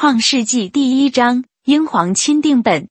创世纪第一章，英皇钦定本。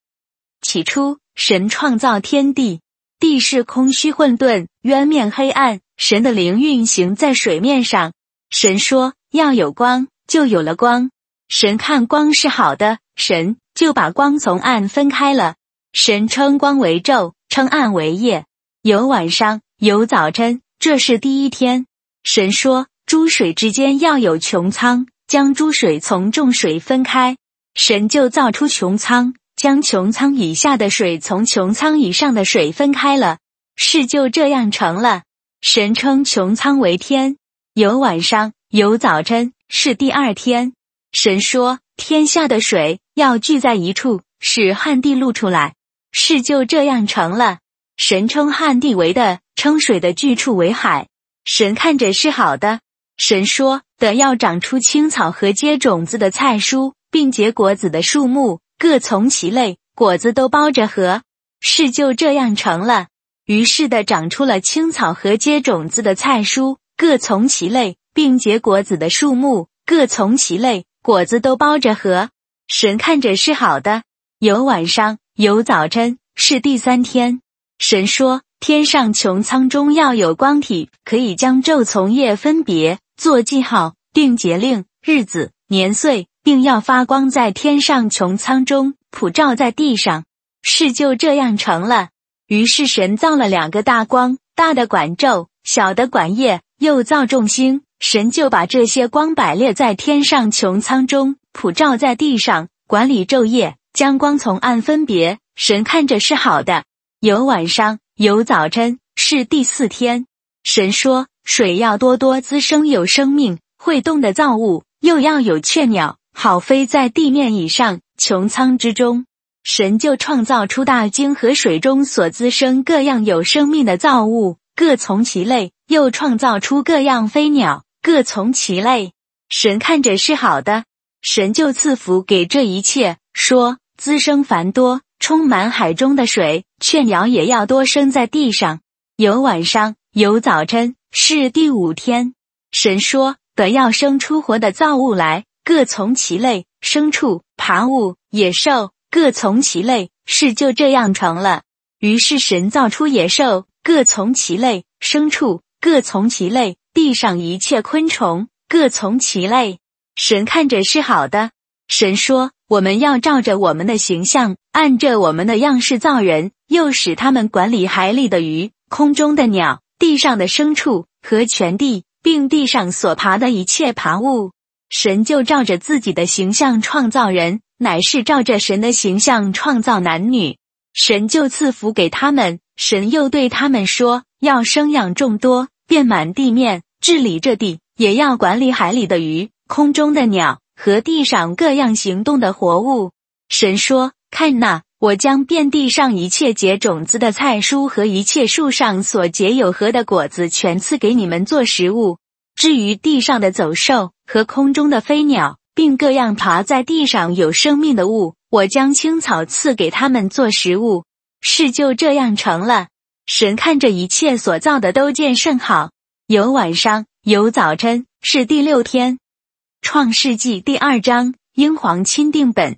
起初，神创造天地，地是空虚混沌，渊面黑暗。神的灵运行在水面上。神说：“要有光，就有了光。”神看光是好的，神就把光从暗分开了。神称光为昼，称暗为夜。有晚上，有早晨，这是第一天。神说：“诸水之间要有穹苍。”将诸水从众水分开，神就造出穹苍，将穹苍以下的水从穹苍以上的水分开了，事就这样成了。神称穹苍为天，有晚上，有早晨，是第二天。神说：天下的水要聚在一处，使旱地露出来，事就这样成了。神称旱地为的，称水的聚处为海。神看着是好的。神说。的要长出青草和结种子的菜蔬，并结果子的树木，各从其类，果子都包着核。事就这样成了。于是的长出了青草和结种子的菜蔬，各从其类，并结果子的树木，各从其类，果子都包着核。神看着是好的。有晚上，有早晨，是第三天。神说：天上穹苍中要有光体，可以将昼从夜分别。做记号，定节令、日子、年岁，并要发光在天上穹苍中，普照在地上。事就这样成了。于是神造了两个大光，大的管昼，小的管夜，又造众星。神就把这些光摆列在天上穹苍中，普照在地上，管理昼夜，将光从暗分别。神看着是好的。有晚上，有早晨，是第四天。神说。水要多多滋生有生命会动的造物，又要有雀鸟，好飞在地面以上穹苍之中。神就创造出大鲸和水中所滋生各样有生命的造物，各从其类；又创造出各样飞鸟，各从其类。神看着是好的，神就赐福给这一切，说：滋生繁多，充满海中的水；雀鸟也要多生在地上。有晚上，有早晨。是第五天，神说得要生出活的造物来，各从其类，牲畜、爬物、野兽，各从其类。事就这样成了。于是神造出野兽，各从其类；牲畜，各从其类；地上一切昆虫，各从其类。神看着是好的。神说：我们要照着我们的形象，按着我们的样式造人，又使他们管理海里的鱼，空中的鸟。地上的牲畜和全地，并地上所爬的一切爬物，神就照着自己的形象创造人，乃是照着神的形象创造男女。神就赐福给他们，神又对他们说：要生养众多，遍满地面，治理这地，也要管理海里的鱼、空中的鸟和地上各样行动的活物。神说：看那。我将遍地上一切结种子的菜蔬和一切树上所结有核的果子全赐给你们做食物。至于地上的走兽和空中的飞鸟，并各样爬在地上有生命的物，我将青草赐给他们做食物。事就这样成了。神看着一切所造的都见甚好。有晚上，有早晨，是第六天。创世纪第二章，英皇钦定本。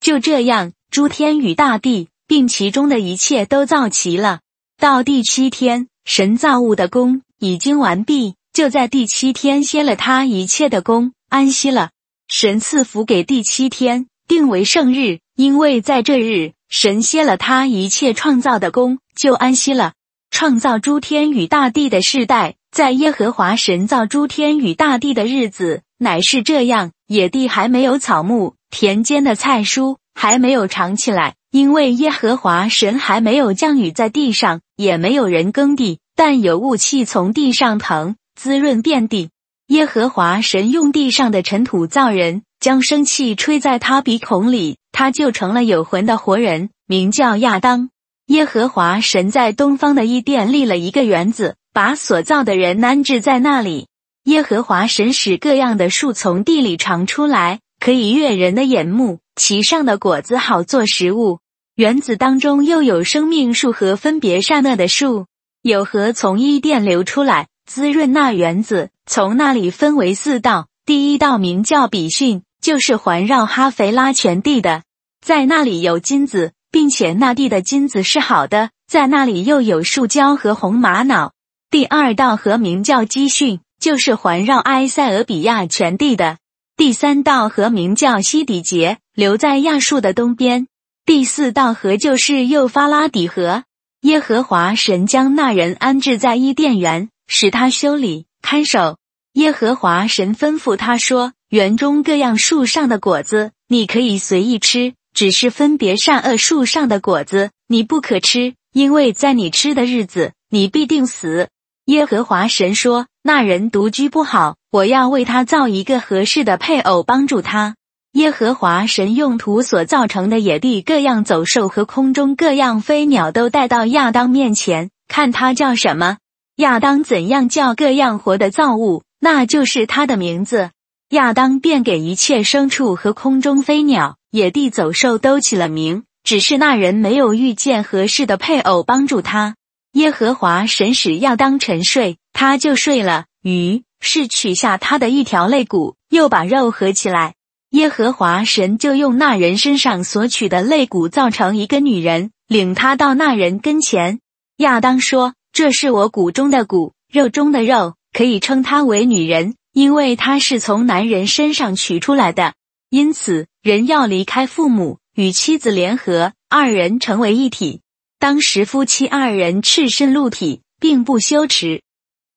就这样。诸天与大地，并其中的一切都造齐了。到第七天，神造物的功已经完毕，就在第七天歇了他一切的功，安息了。神赐福给第七天，定为圣日，因为在这日，神歇了他一切创造的功，就安息了。创造诸天与大地的世代，在耶和华神造诸天与大地的日子，乃是这样：野地还没有草木，田间的菜蔬。还没有长起来，因为耶和华神还没有降雨在地上，也没有人耕地，但有雾气从地上腾，滋润遍地。耶和华神用地上的尘土造人，将生气吹在他鼻孔里，他就成了有魂的活人，名叫亚当。耶和华神在东方的伊甸立了一个园子，把所造的人安置在那里。耶和华神使各样的树从地里长出来，可以悦人的眼目。其上的果子好做食物，园子当中又有生命树和分别善恶的树，有河从伊甸流出来，滋润那园子。从那里分为四道，第一道名叫比逊，就是环绕哈腓拉全地的，在那里有金子，并且那地的金子是好的，在那里又有树胶和红玛瑙。第二道河名叫基训，就是环绕埃塞俄比亚全地的。第三道河名叫西底杰，留在亚述的东边。第四道河就是幼发拉底河。耶和华神将那人安置在伊甸园，使他修理看守。耶和华神吩咐他说：“园中各样树上的果子，你可以随意吃；只是分别善恶树上的果子，你不可吃，因为在你吃的日子，你必定死。”耶和华神说：“那人独居不好，我要为他造一个合适的配偶，帮助他。”耶和华神用土所造成的野地各样走兽和空中各样飞鸟都带到亚当面前，看他叫什么。亚当怎样叫各样活的造物？那就是他的名字。亚当便给一切牲畜和空中飞鸟、野地走兽都起了名。只是那人没有遇见合适的配偶帮助他。耶和华神使亚当沉睡，他就睡了。于是取下他的一条肋骨，又把肉合起来。耶和华神就用那人身上所取的肋骨造成一个女人，领他到那人跟前。亚当说：“这是我骨中的骨，肉中的肉。”可以称她为女人，因为她是从男人身上取出来的。因此，人要离开父母，与妻子联合，二人成为一体。当时夫妻二人赤身露体，并不羞耻。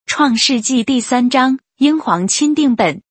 创世纪第三章，英皇钦定本。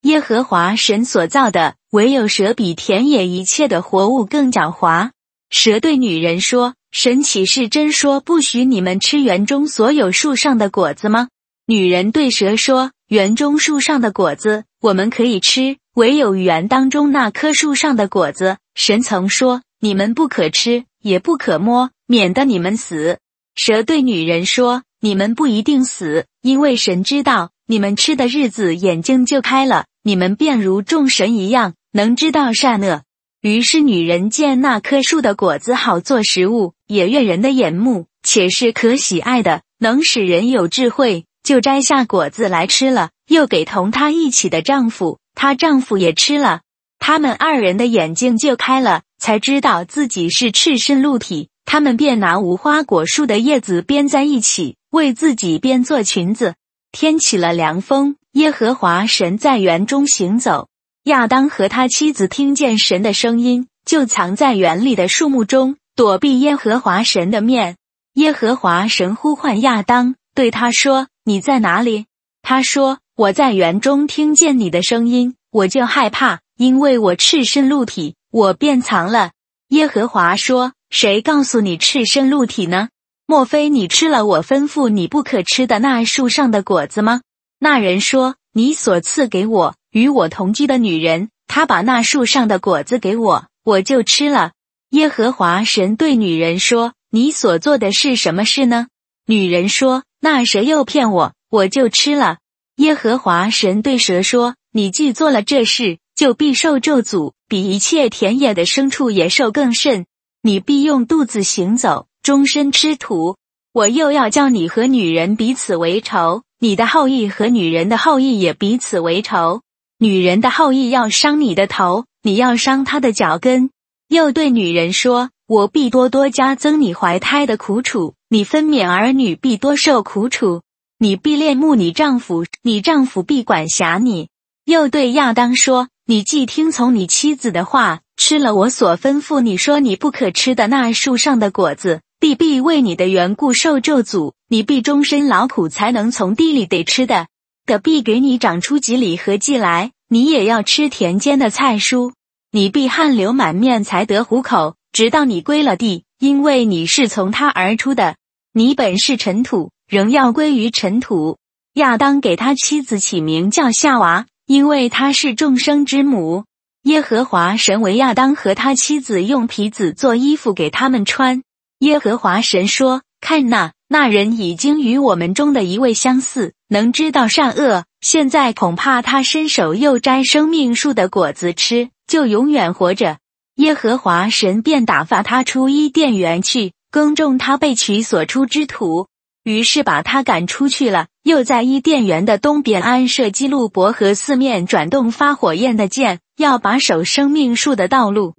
耶和华神所造的，唯有蛇比田野一切的活物更狡猾。蛇对女人说：“神岂是真说不许你们吃园中所有树上的果子吗？”女人对蛇说：“园中树上的果子，我们可以吃；唯有园当中那棵树上的果子，神曾说你们不可吃，也不可摸，免得你们死。”蛇对女人说：“你们不一定死，因为神知道你们吃的日子，眼睛就开了，你们便如众神一样，能知道善恶。”于是女人见那棵树的果子好做食物，也悦人的眼目，且是可喜爱的，能使人有智慧。就摘下果子来吃了，又给同她一起的丈夫，她丈夫也吃了。他们二人的眼睛就开了，才知道自己是赤身露体。他们便拿无花果树的叶子编在一起，为自己编做裙子。天起了凉风，耶和华神在园中行走。亚当和他妻子听见神的声音，就藏在园里的树木中，躲避耶和华神的面。耶和华神呼唤亚当，对他说。你在哪里？他说：“我在园中听见你的声音，我就害怕，因为我赤身露体，我便藏了。”耶和华说：“谁告诉你赤身露体呢？莫非你吃了我吩咐你不可吃的那树上的果子吗？”那人说：“你所赐给我与我同居的女人，她把那树上的果子给我，我就吃了。”耶和华神对女人说：“你所做的是什么事呢？”女人说。那蛇又骗我，我就吃了。耶和华神对蛇说：“你既做了这事，就必受咒诅，比一切田野的牲畜野兽更甚。你必用肚子行走，终身吃土。我又要叫你和女人彼此为仇，你的后裔和女人的后裔也彼此为仇。女人的后裔要伤你的头，你要伤她的脚跟。”又对女人说。我必多多加增你怀胎的苦楚，你分娩儿女必多受苦楚，你必恋慕你丈夫，你丈夫必管辖你。又对亚当说：你既听从你妻子的话，吃了我所吩咐你说你不可吃的那树上的果子，地必为你的缘故受咒诅，你必终身劳苦才能从地里得吃的，的必给你长出几里合计来，你也要吃田间的菜蔬，你必汗流满面才得糊口。直到你归了地，因为你是从他而出的，你本是尘土，仍要归于尘土。亚当给他妻子起名叫夏娃，因为她是众生之母。耶和华神为亚当和他妻子用皮子做衣服给他们穿。耶和华神说：“看那，那人已经与我们中的一位相似，能知道善恶。现在恐怕他伸手又摘生命树的果子吃，就永远活着。”耶和华神便打发他出伊甸园去，耕种他被取所出之土。于是把他赶出去了。又在伊甸园的东边安设基路伯和四面转动发火焰的剑，要把守生命树的道路。